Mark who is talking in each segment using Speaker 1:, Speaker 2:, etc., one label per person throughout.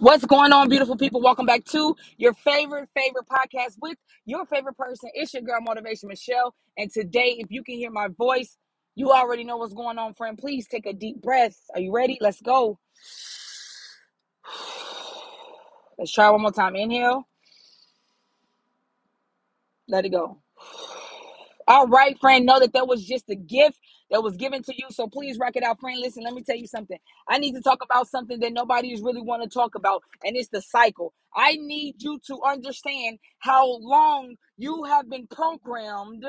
Speaker 1: What's going on, beautiful people? Welcome back to your favorite, favorite podcast with your favorite person. It's your girl, Motivation Michelle. And today, if you can hear my voice, you already know what's going on, friend. Please take a deep breath. Are you ready? Let's go. Let's try one more time. Inhale, let it go. All right, friend. Know that that was just a gift that was given to you. So please rock it out, friend. Listen, let me tell you something. I need to talk about something that nobody is really want to talk about, and it's the cycle. I need you to understand how long you have been programmed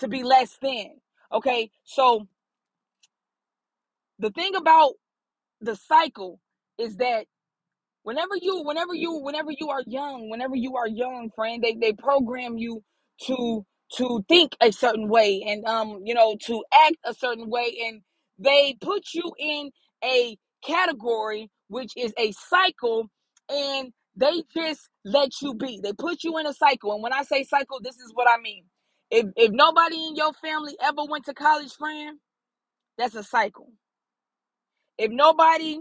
Speaker 1: to be less than. Okay, so the thing about the cycle is that whenever you whenever you whenever you are young whenever you are young friend they they program you to to think a certain way and um you know to act a certain way and they put you in a category which is a cycle and they just let you be. They put you in a cycle and when i say cycle this is what i mean. If if nobody in your family ever went to college friend that's a cycle. If nobody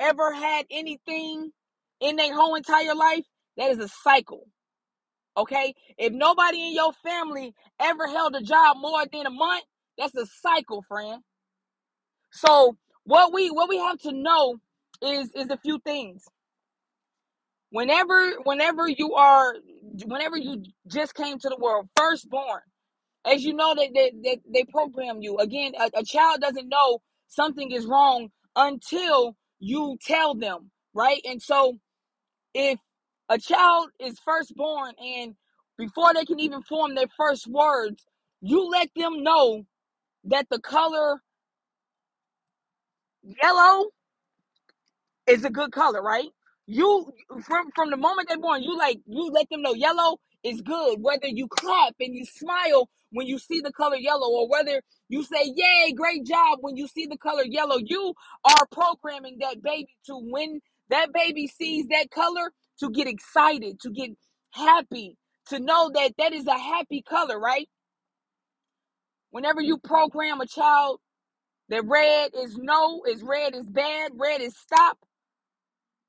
Speaker 1: ever had anything in their whole entire life, that is a cycle. Okay? If nobody in your family ever held a job more than a month, that's a cycle, friend. So what we what we have to know is is a few things. Whenever whenever you are whenever you just came to the world, firstborn, as you know that they, they, they program you. Again, a, a child doesn't know something is wrong until you tell them, right? And so if a child is first born and before they can even form their first words, you let them know that the color yellow is a good color, right? You from from the moment they're born, you like you let them know yellow is good. Whether you clap and you smile when you see the color yellow, or whether you say "Yay, great job" when you see the color yellow, you are programming that baby to when that baby sees that color to get excited, to get happy, to know that that is a happy color, right? Whenever you program a child that red is no, is red is bad, red is stop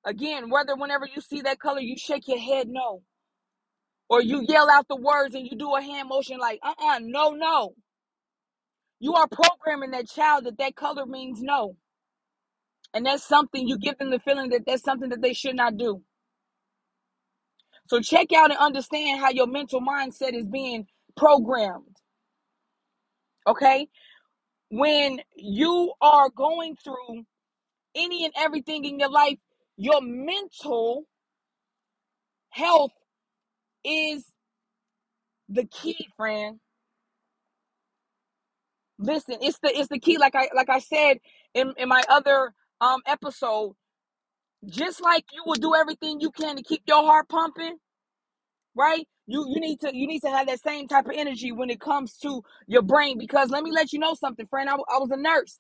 Speaker 1: Again, whether whenever you see that color, you shake your head no, or you yell out the words and you do a hand motion like, uh uh, no, no. You are programming that child that that color means no. And that's something you give them the feeling that that's something that they should not do. So check out and understand how your mental mindset is being programmed. Okay? When you are going through any and everything in your life, your mental health is the key, friend Listen, it's the it's the key. Like I like I said in in my other um episode, just like you will do everything you can to keep your heart pumping, right? You you need to you need to have that same type of energy when it comes to your brain. Because let me let you know something, friend. I, I was a nurse.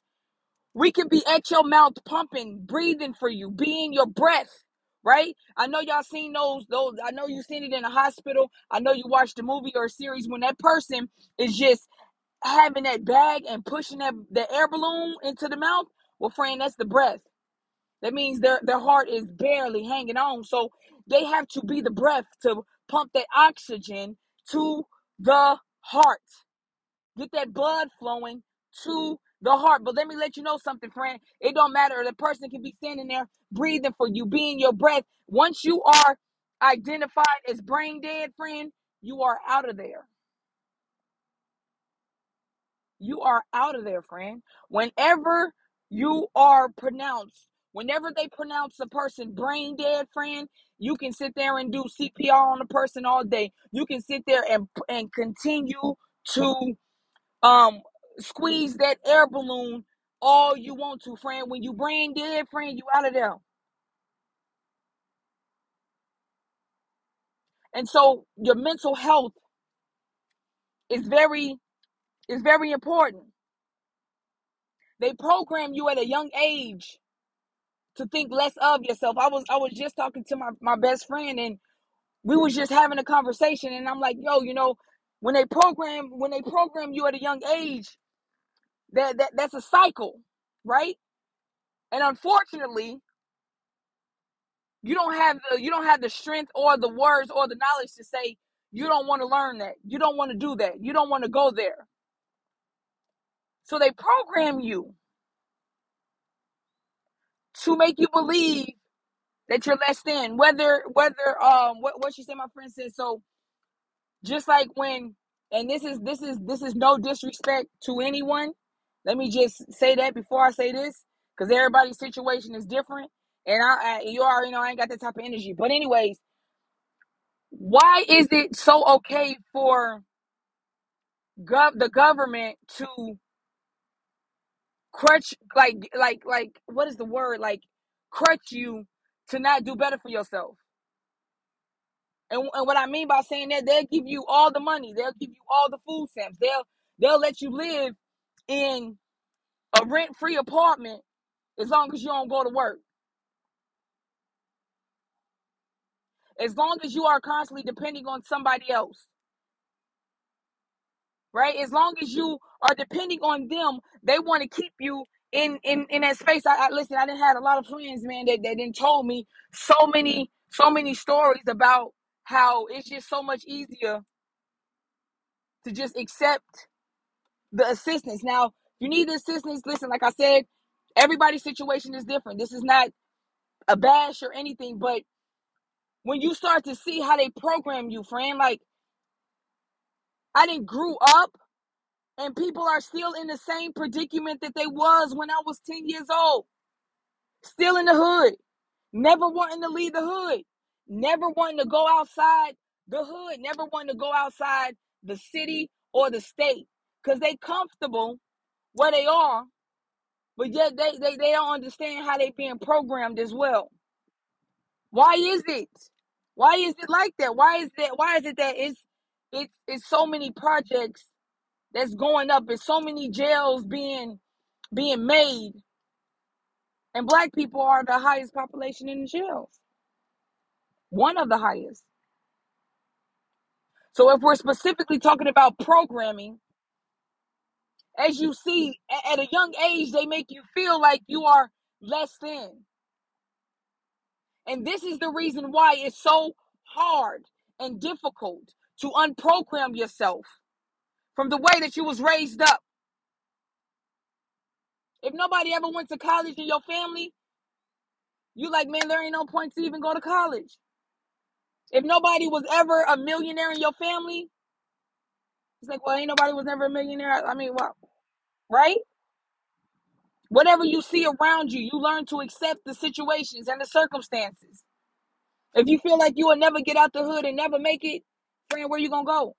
Speaker 1: We can be at your mouth pumping, breathing for you, being your breath. Right? I know y'all seen those those I know you seen it in a hospital. I know you watched a movie or a series when that person is just having that bag and pushing that the air balloon into the mouth, well, friend, that's the breath. That means their their heart is barely hanging on. So they have to be the breath to pump that oxygen to the heart. Get that blood flowing to the heart. But let me let you know something, friend. It don't matter. The person can be standing there breathing for you, being your breath. Once you are identified as brain dead, friend, you are out of there. You are out of there, friend. Whenever you are pronounced, whenever they pronounce a person brain dead, friend, you can sit there and do CPR on a person all day. You can sit there and and continue to um squeeze that air balloon all you want to, friend. When you brain dead, friend, you out of there. And so your mental health is very is very important. They program you at a young age to think less of yourself. I was I was just talking to my, my best friend and we was just having a conversation and I'm like, yo, you know, when they program when they program you at a young age, that, that that's a cycle, right? And unfortunately, You don't have the you don't have the strength or the words or the knowledge to say you don't want to learn that. You don't want to do that. You don't want to go there. So they program you to make you believe that you're less than. Whether whether um what what she said, my friend said. So just like when and this is this is this is no disrespect to anyone. Let me just say that before I say this, because everybody's situation is different, and I, I you already know I ain't got that type of energy. But anyways, why is it so okay for gov the government to crutch like like like what is the word like crutch you to not do better for yourself? And, and what I mean by saying that, they'll give you all the money. They'll give you all the food stamps. They'll they'll let you live in a rent-free apartment as long as you don't go to work. As long as you are constantly depending on somebody else. Right? As long as you are depending on them, they want to keep you in in in that space. I, I listen, I didn't have a lot of friends, man, that, that didn't told me so many, so many stories about how it's just so much easier to just accept the assistance. Now, you need the assistance, listen, like I said, everybody's situation is different. This is not a bash or anything, but when you start to see how they program you, friend, like I didn't grew up and people are still in the same predicament that they was when I was 10 years old. Still in the hood. Never wanting to leave the hood. Never wanting to go outside the hood. Never wanting to go outside the city or the state. Because they comfortable where they are But yet they, they, they don't understand how they being programmed as well. Why is it? Why is it like that? Why is that why is it that it's it's it's so many projects that's going up, it's so many jails being being made, and black people are the highest population in the jails. One of the highest. So if we're specifically talking about programming, as you see at a young age, they make you feel like you are less than. And this is the reason why it's so hard and difficult to unprogram yourself from the way that you was raised up. If nobody ever went to college in your family, you like, man, there ain't no point to even go to college. If nobody was ever a millionaire in your family, it's like, well, ain't nobody was never a millionaire. I mean, well, right? Whatever you see around you, you learn to accept the situations and the circumstances. If you feel like you will never get out the hood and never make it, friend, where you gonna go?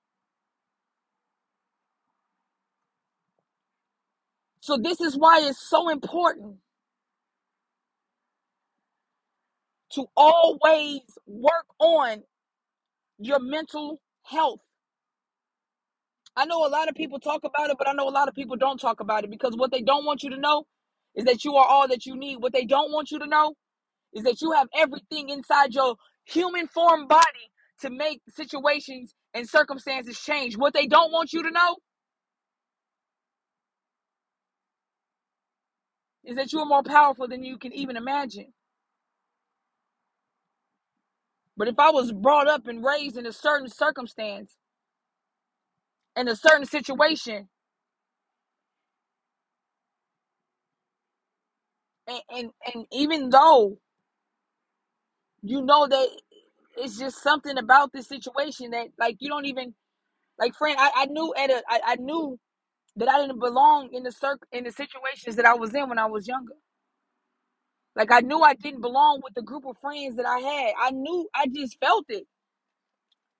Speaker 1: So this is why it's so important to always work on your mental health. I know a lot of people talk about it, but I know a lot of people don't talk about it because what they don't want you to know is that you are all that you need. What they don't want you to know is that you have everything inside your human form body to make situations and circumstances change. What they don't want you to know is that you are more powerful than you can even imagine. But if I was brought up and raised in a certain circumstance, in a certain situation, and, and, and even though you know that it's just something about this situation that like you don't even like friend I, I knew at a I, I knew that I didn't belong in the circ in the situations that I was in when I was younger. Like I knew I didn't belong with the group of friends that I had. I knew I just felt it.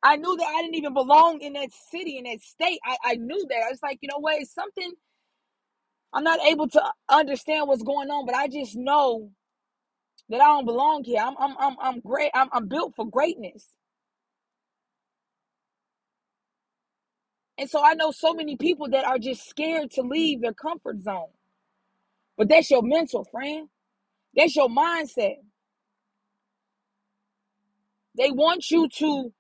Speaker 1: I knew that I didn't even belong in that city, in that state. I, I knew that. I was like, you know what, it's something I'm not able to understand what's going on, but I just know that I don't belong here. I'm I'm I'm I'm great. I'm I'm built for greatness. And so I know so many people that are just scared to leave their comfort zone. But that's your mental, friend. That's your mindset. They want you to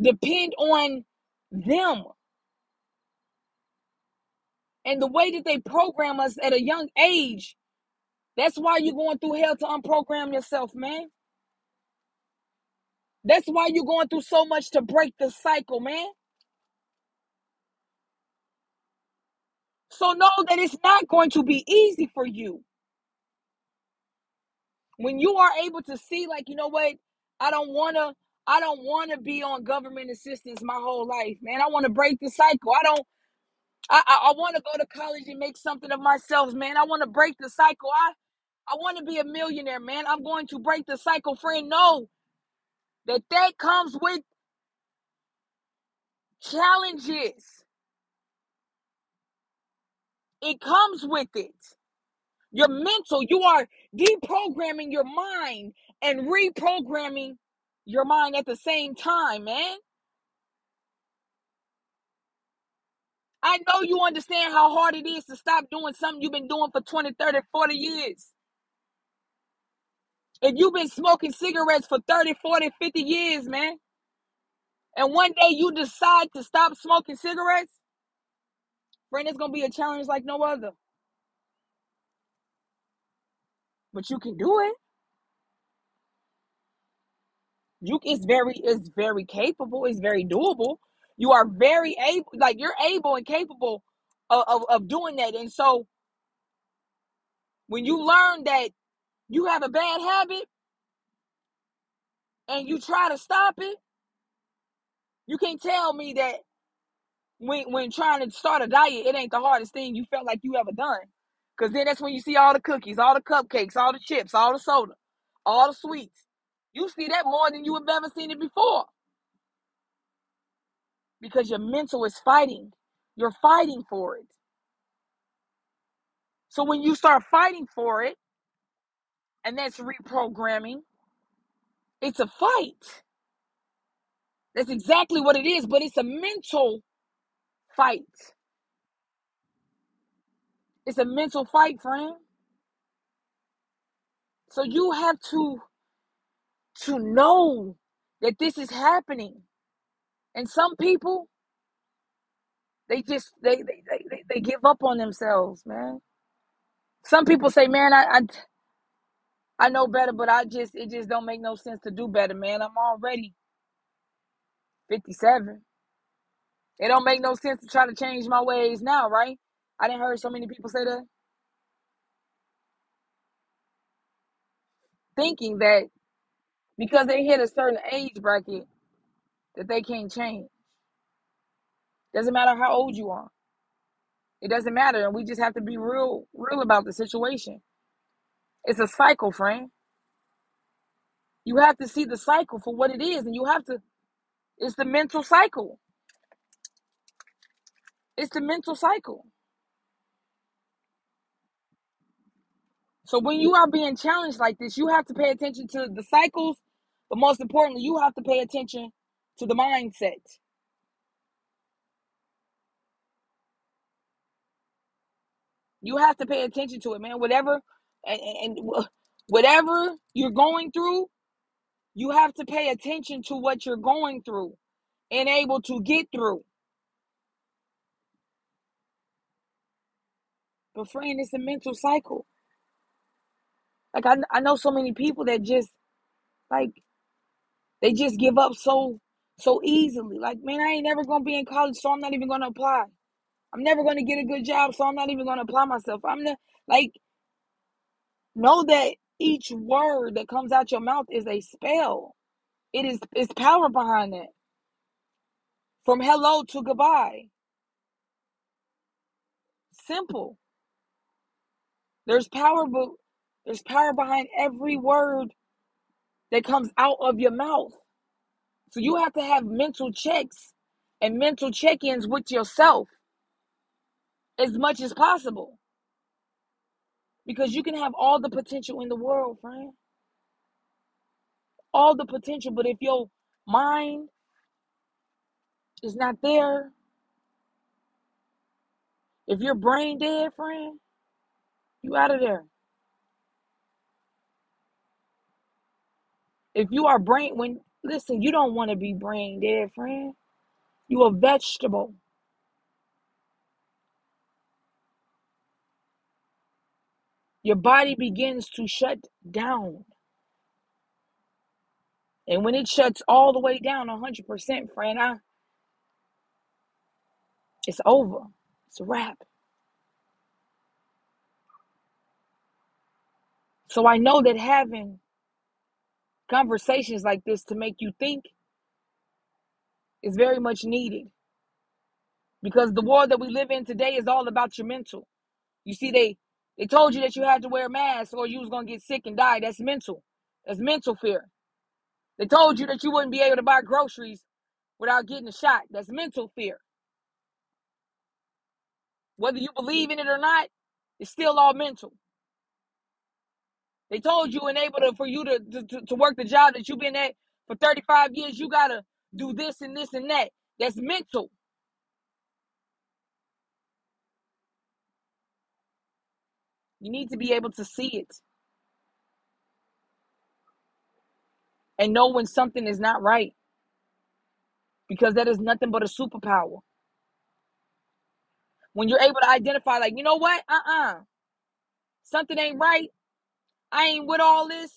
Speaker 1: depend on them. And the way that they program us at a young age, that's why you're going through hell to unprogram yourself, man. That's why you're going through so much to break the cycle, man. So know that it's not going to be easy for you. When you are able to see, like, you know what? I don't want to. I don't want to be on government assistance my whole life, man. I want to break the cycle. I don't. I I, I want to go to college and make something of myself, man. I want to break the cycle. I I want to be a millionaire, man. I'm going to break the cycle, friend. No, that that comes with challenges. It comes with it. Your mental, you are deprogramming your mind and reprogramming your mind at the same time, man. I know you understand how hard it is to stop doing something you've been doing for 20, 30, 40 years. If you've been smoking cigarettes for 30, 40, 50 years, man, and one day you decide to stop smoking cigarettes, friend, it's going to be a challenge like no other. But you can do it. You it's very it's very capable, it's very doable. You are very able like you're able and capable of, of, of doing that. And so when you learn that you have a bad habit and you try to stop it, you can't tell me that when when trying to start a diet, it ain't the hardest thing you felt like you ever done. Cause then that's when you see all the cookies, all the cupcakes, all the chips, all the soda, all the sweets. You see that more than you have ever seen it before. Because your mental is fighting. You're fighting for it. So when you start fighting for it, and that's reprogramming, it's a fight. That's exactly what it is, but it's a mental fight. It's a mental fight, friend. So you have to to know that this is happening. And some people, they just they they they, they, give up on themselves, man. Some people say, "Man, I, I I know better, but I just it just don't make no sense to do better, man. I'm already 57. It don't make no sense to try to change my ways now, right? I didn't heard so many people say that, thinking that because they hit a certain age bracket that they can't change. Doesn't matter how old you are. It doesn't matter, and we just have to be real, real about the situation. It's a cycle, friend. You have to see the cycle for what it is, and you have to. It's the mental cycle. It's the mental cycle. So when you are being challenged like this, you have to pay attention to the cycles, but most importantly, you have to pay attention to the mindset. You have to pay attention to it, man. Whatever and, and whatever you're going through, you have to pay attention to what you're going through and able to get through. But friend, it's a mental cycle. Like I, I know so many people that just like they just give up so so easily. Like, man, I ain't never gonna be in college, so I'm not even gonna apply. I'm never gonna get a good job, so I'm not even gonna apply myself. I'm not like know that each word that comes out your mouth is a spell. It is it's power behind it. From hello to goodbye. Simple. There's power, but there's power behind every word that comes out of your mouth. So you have to have mental checks and mental check-ins with yourself as much as possible. Because you can have all the potential in the world, friend. All the potential, but if your mind is not there, if you're brain dead, friend, you out of there. If you are brain when listen, you don't want to be brain dead, friend. You a vegetable. Your body begins to shut down. And when it shuts all the way down 100%, friend, I, it's over. It's a wrap. So I know that having conversations like this to make you think is very much needed because the world that we live in today is all about your mental. You see, they they told you that you had to wear a mask or you was gonna get sick and die. That's mental. That's mental fear. They told you that you wouldn't be able to buy groceries without getting a shot. That's mental fear. Whether you believe in it or not, it's still all mental. They told you and able to for you to, to, to work the job that you've been at for 35 years, you gotta do this and this and that. That's mental. You need to be able to see it and know when something is not right because that is nothing but a superpower. When you're able to identify, like, you know what? Uh uh Something ain't right. I ain't with all this.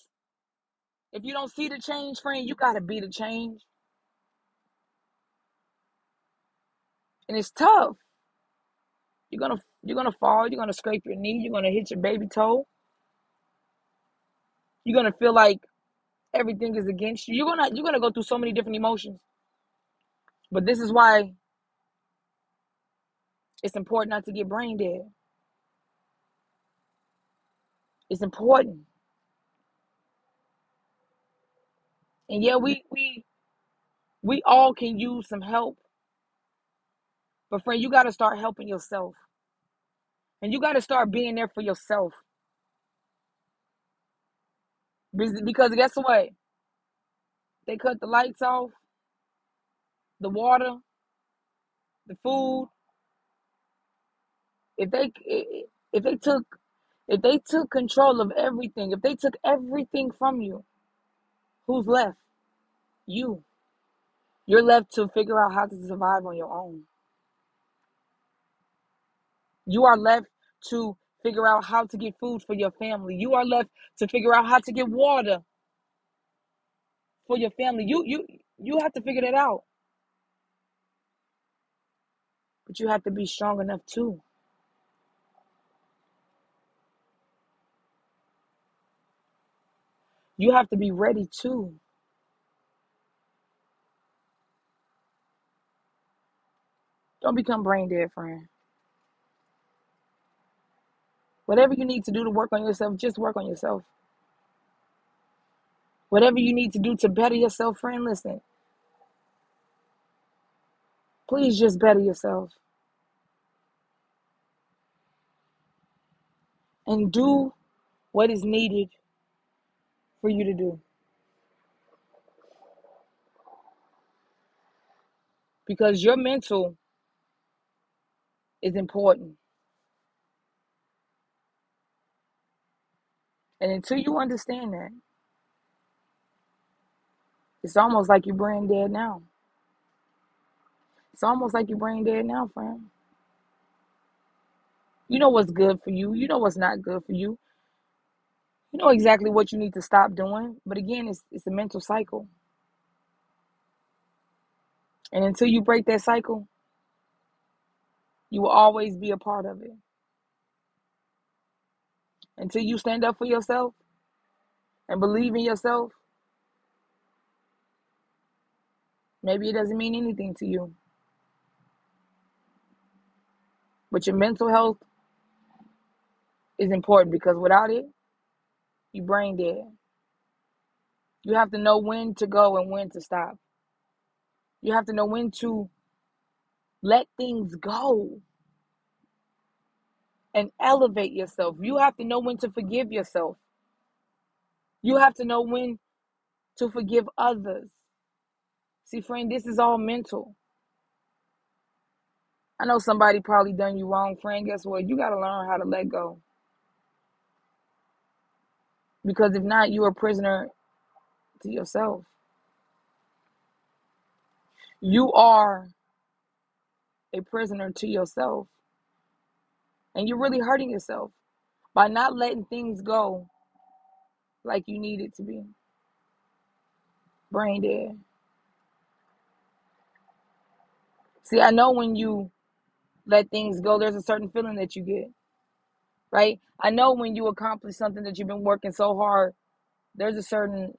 Speaker 1: If you don't see the change, friend, you gotta be the change. And it's tough. You're gonna you're gonna fall, you're gonna scrape your knee, you're gonna hit your baby toe. You're gonna feel like everything is against you. You're gonna you're gonna go through so many different emotions. But this is why it's important not to get brain dead. It's important. And yeah, we we we all can use some help. But friend, you gotta start helping yourself. And you gotta start being there for yourself. Because guess what? They cut the lights off, the water, the food. If they if they took if they took control of everything, if they took everything from you, who's left? You. You're left to figure out how to survive on your own. You are left to figure out how to get food for your family. You are left to figure out how to get water for your family. You you you have to figure that out. But you have to be strong enough too. You have to be ready too. Don't become brain dead, friend. Whatever you need to do to work on yourself, just work on yourself. Whatever you need to do to better yourself, friend, listen. Please just better yourself. And do what is needed for you to do. Because your mental is important. And until you understand that, it's almost like you're brain dead now. It's almost like you're brain dead now, friend. You know what's good for you. You know what's not good for you. You know exactly what you need to stop doing. But again, it's it's a mental cycle. And until you break that cycle, you will always be a part of it. Until you stand up for yourself and believe in yourself, maybe it doesn't mean anything to you. But your mental health is important because without it, you brain dead. You have to know when to go and when to stop. You have to know when to let things go and elevate yourself. You have to know when to forgive yourself. You have to know when to forgive others. See, friend, this is all mental. I know somebody probably done you wrong, friend. Guess what? You got to learn how to let go. Because if not, you're a prisoner to yourself. You are a prisoner to yourself. And you're really hurting yourself by not letting things go like you need it to be. Brain dead. See, I know when you let things go, there's a certain feeling that you get, right? I know when you accomplish something that you've been working so hard, there's a certain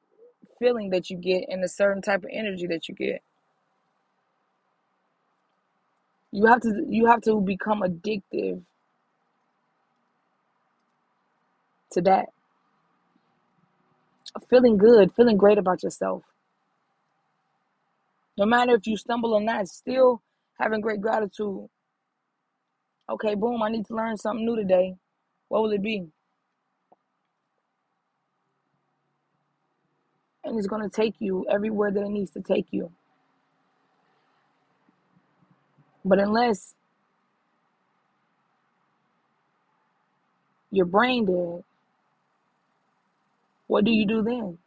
Speaker 1: feeling that you get and a certain type of energy that you get. You have to you have to become addictive to that. Feeling good, feeling great about yourself. No matter if you stumble or not, still having great gratitude. Okay, boom, I need to learn something new today. What will it be? And it's going to take you everywhere that it needs to take you. But unless you're brain dead, what do you do then?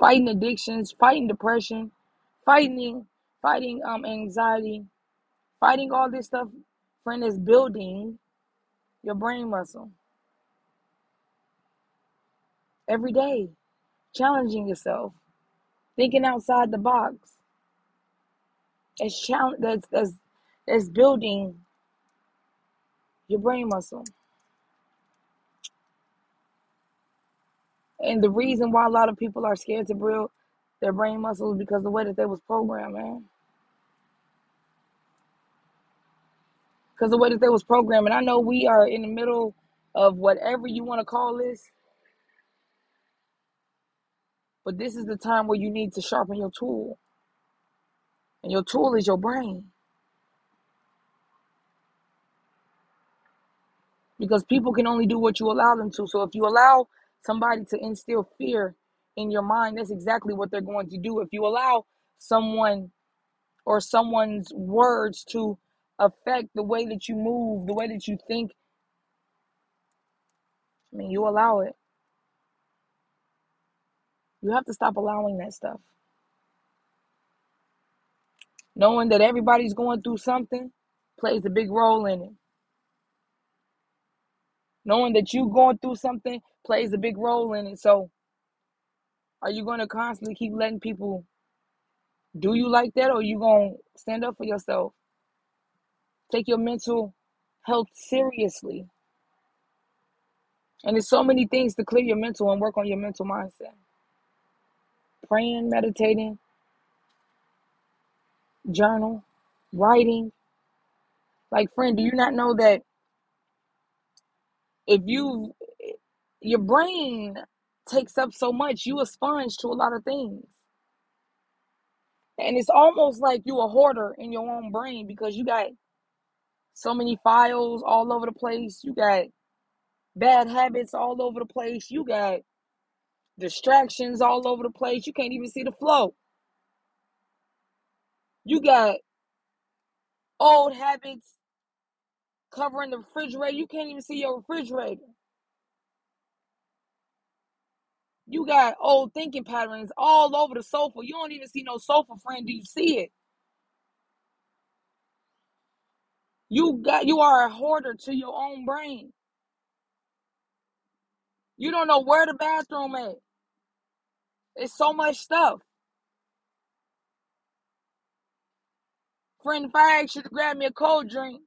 Speaker 1: Fighting addictions, fighting depression, fighting fighting um anxiety, fighting all this stuff, friend, is building your brain muscle every day, challenging yourself, thinking outside the box. It's challenge that's that's that's building your brain muscle. And the reason why a lot of people are scared to build their brain muscles because the way that they was programmed, man. Because the way that they was programmed. And I know we are in the middle of whatever you want to call this, but this is the time where you need to sharpen your tool. And your tool is your brain. Because people can only do what you allow them to. So if you allow somebody to instill fear in your mind, that's exactly what they're going to do. If you allow someone or someone's words to affect the way that you move, the way that you think, I mean, you allow it. You have to stop allowing that stuff. Knowing that everybody's going through something plays a big role in it. Knowing that you going through something plays a big role in it. So, are you going to constantly keep letting people do you like that, or you going to stand up for yourself? Take your mental health seriously. And there's so many things to clear your mental and work on your mental mindset. Praying, meditating, journal, writing. Like, friend, do you not know that if you, your brain takes up so much, you a sponge to a lot of things. And it's almost like you a hoarder in your own brain because you got so many files all over the place. You got bad habits all over the place. You got distractions all over the place. You can't even see the flow. You got old habits covering the refrigerator. You can't even see your refrigerator. You got old thinking patterns all over the sofa. You don't even see no sofa, friend. Do you see it? You got you are a hoarder to your own brain. You don't know where the bathroom at. It's so much stuff. Friend, if I ask you to grab me a cold drink,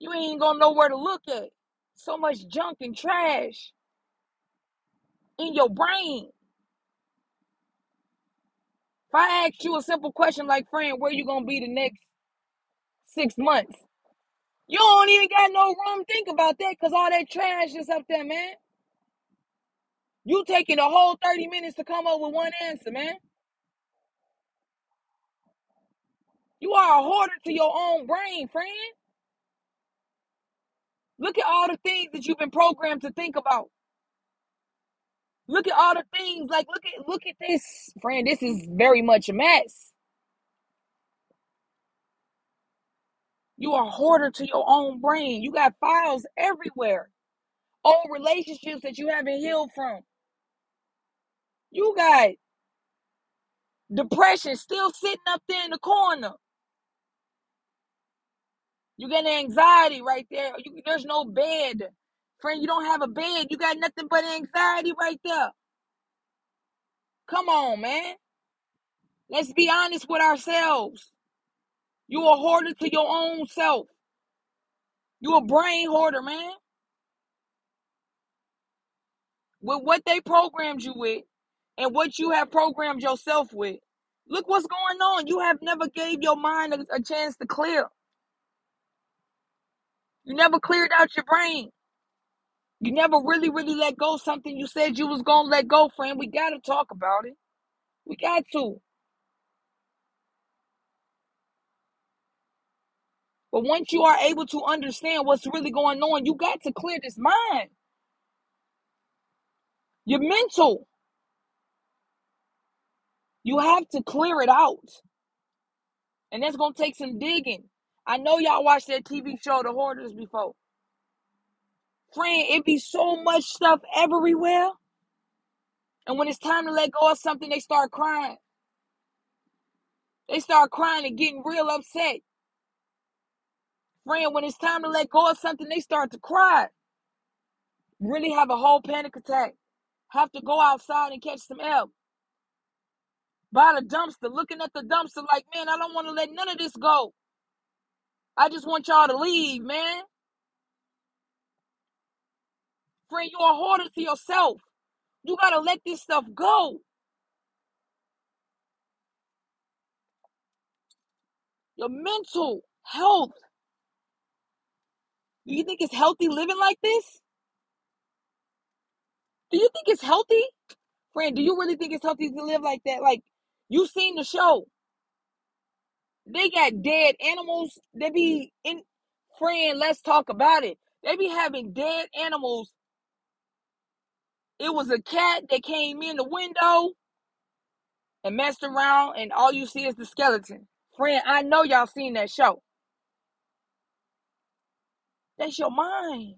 Speaker 1: you ain't gonna know where to look at. So much junk and trash in your brain. If I ask you a simple question like, friend, where you gonna be the next six months? You don't even got no room to think about that because all that trash is up there, man. You taking a whole 30 minutes to come up with one answer, man. You are a hoarder to your own brain, friend. Look at all the things that you've been programmed to think about. Look at all the things, like look at look at this, friend. This is very much a mess. You are a hoarder to your own brain. You got files everywhere. Old relationships that you haven't healed from. You got depression still sitting up there in the corner. You get anxiety right there. You, there's no bed Friend, you don't have a bed. You got nothing but anxiety right there. Come on, man. Let's be honest with ourselves. You a hoarder to your own self. You a brain hoarder, man. With what they programmed you with and what you have programmed yourself with. Look what's going on. You have never gave your mind a, a chance to clear. You never cleared out your brain. You never really, really let go of something you said you was gonna let go, friend. We gotta talk about it. We got to. But once you are able to understand what's really going on, you got to clear this mind. Your mental. You have to clear it out. And that's gonna take some digging. I know y'all watched that TV show, The Hoarders, before. Friend, it be so much stuff everywhere. And when it's time to let go of something, they start crying. They start crying and getting real upset. Friend, when it's time to let go of something, they start to cry. Really have a whole panic attack. Have to go outside and catch some air. By the dumpster, looking at the dumpster like, man, I don't want to let none of this go. I just want y'all to leave, man. Friend, you're a hoarder to yourself. You gotta let this stuff go. Your mental health. Do you think it's healthy living like this? Do you think it's healthy? Friend, do you really think it's healthy to live like that? Like, you've seen the show. They got dead animals. They be in friend, let's talk about it. They be having dead animals. It was a cat that came in the window and messed around, and all you see is the skeleton. Friend, I know y'all seen that show. That's your mind.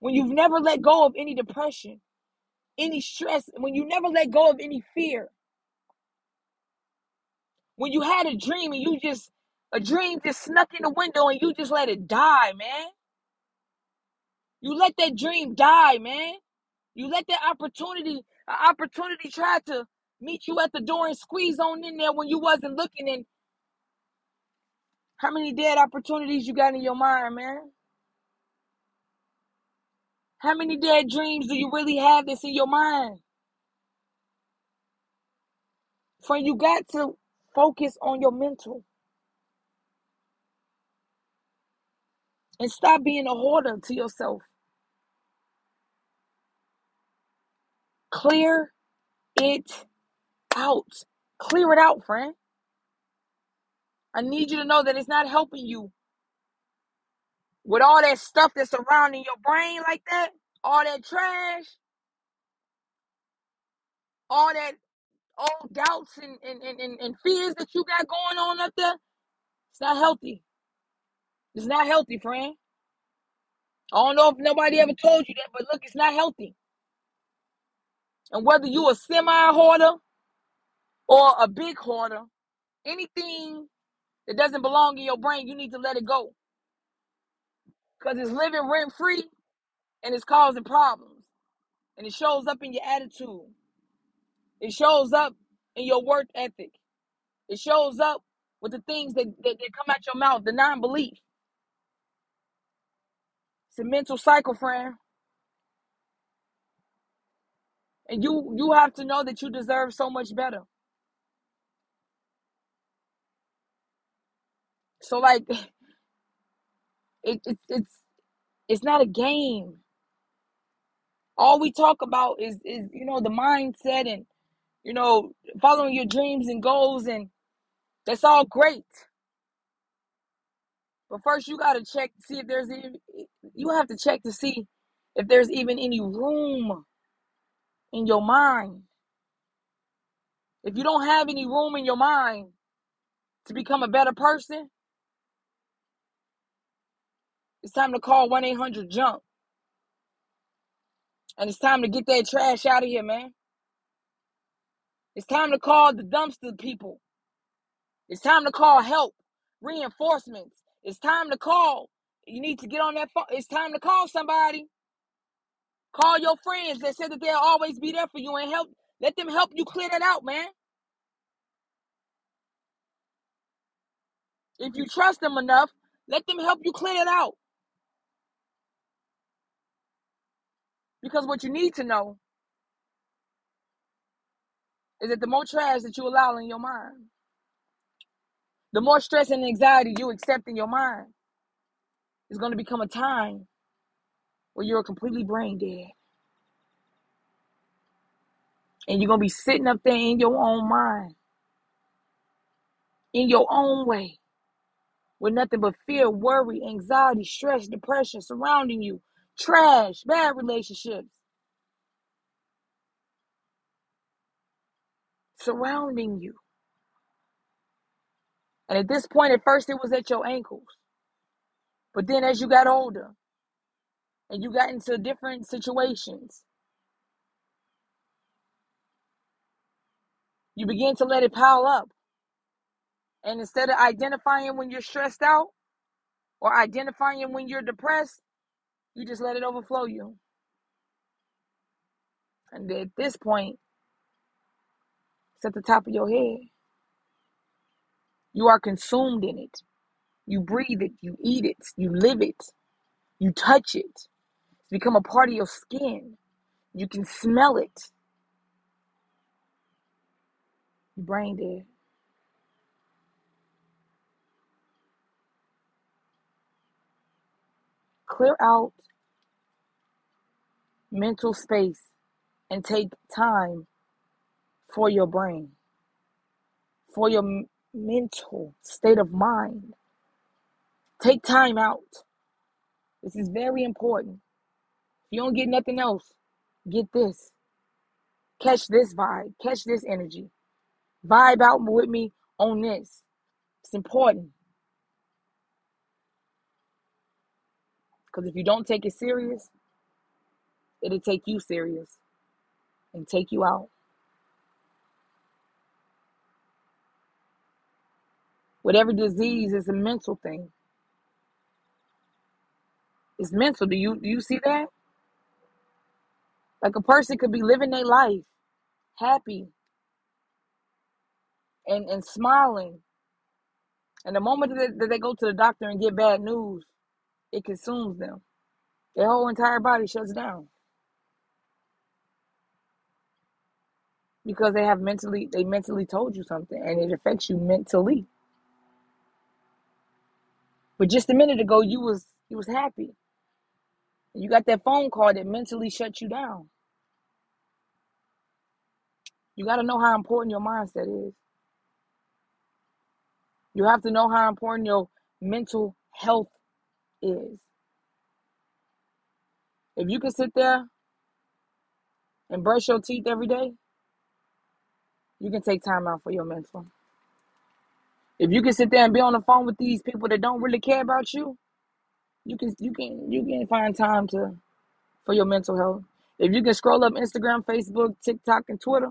Speaker 1: When you've never let go of any depression, any stress, when you never let go of any fear, when you had a dream and you just, a dream just snuck in the window and you just let it die, man. You let that dream die, man. You let that opportunity, opportunity try to meet you at the door and squeeze on in there when you wasn't looking. And how many dead opportunities you got in your mind, man? How many dead dreams do you really have that's in your mind? Friend, you got to focus on your mental and stop being a hoarder to yourself. Clear it out. Clear it out, friend. I need you to know that it's not helping you with all that stuff that's surrounding your brain like that, all that trash, all that old doubts and, and, and, and, and fears that you got going on up there. It's not healthy. It's not healthy, friend. I don't know if nobody ever told you that, but look, it's not healthy. And whether you a semi hoarder or a big hoarder, anything that doesn't belong in your brain, you need to let it go. Because it's living rent free and it's causing problems. And it shows up in your attitude. It shows up in your work ethic. It shows up with the things that, that, that come out your mouth, the non belief. It's a mental cycle, friend. And you you have to know that you deserve so much better. So like it, it it's it's not a game. All we talk about is is you know the mindset and you know following your dreams and goals and that's all great. But first you got to check to see if there's any you have to check to see if there's even any room in your mind. If you don't have any room in your mind to become a better person, it's time to call 1 800 JUMP. And it's time to get that trash out of here, man. It's time to call the dumpster people. It's time to call help, reinforcements. It's time to call. You need to get on that phone. It's time to call somebody. Call your friends that said that they'll always be there for you and help. Let them help you clear that out, man. If you trust them enough, let them help you clear it out. Because what you need to know is that the more trash that you allow in your mind, the more stress and anxiety you accept in your mind is going to become a time where you're completely brain dead. And you're going to be sitting up there in your own mind, in your own way, with nothing but fear, worry, anxiety, stress, depression surrounding you, trash, bad relationships surrounding you. And at this point, at first, it was at your ankles. But then as you got older and you got into different situations, you begin to let it pile up. And instead of identifying when you're stressed out or identifying when you're depressed, you just let it overflow you. And at this point, it's at the top of your head. You are consumed in it. You breathe it, you eat it, you live it, you touch it. It's become a part of your skin. You can smell it. Your brain dead. Clear out mental space and take time for your brain, for your mental state of mind. Take time out. This is very important. If you don't get nothing else, get this. Catch this vibe, catch this energy. Vibe out with me on this. It's important because if you don't take it serious, it'll take you serious and take you out. Whatever disease is a mental thing. It's mental. Do you do you see that? Like a person could be living their life happy and, and smiling. And the moment that, that they go to the doctor and get bad news, it consumes them. Their whole entire body shuts down because they have mentally they mentally told you something and it affects you mentally. But just a minute ago you was you was happy. You got that phone call that mentally shut you down. You got to know how important your mindset is. You have to know how important your mental health is. If you can sit there and brush your teeth every day, you can take time out for your mental. If you can sit there and be on the phone with these people that don't really care about you, you can you can you can find time to for your mental health. If you can scroll up Instagram, Facebook, TikTok, and Twitter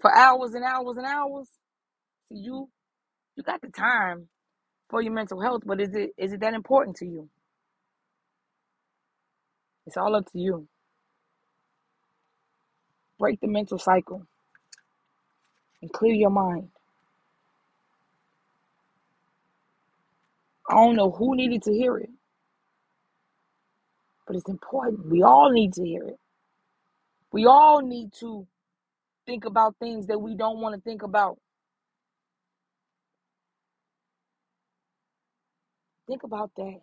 Speaker 1: for hours and hours and hours, you you got the time for your mental health, but is it is it that important to you? It's all up to you. Break the mental cycle and clear your mind. I don't know who needed to hear it, but it's important. We all need to hear it. We all need to think about things that we don't want to think about. Think about that.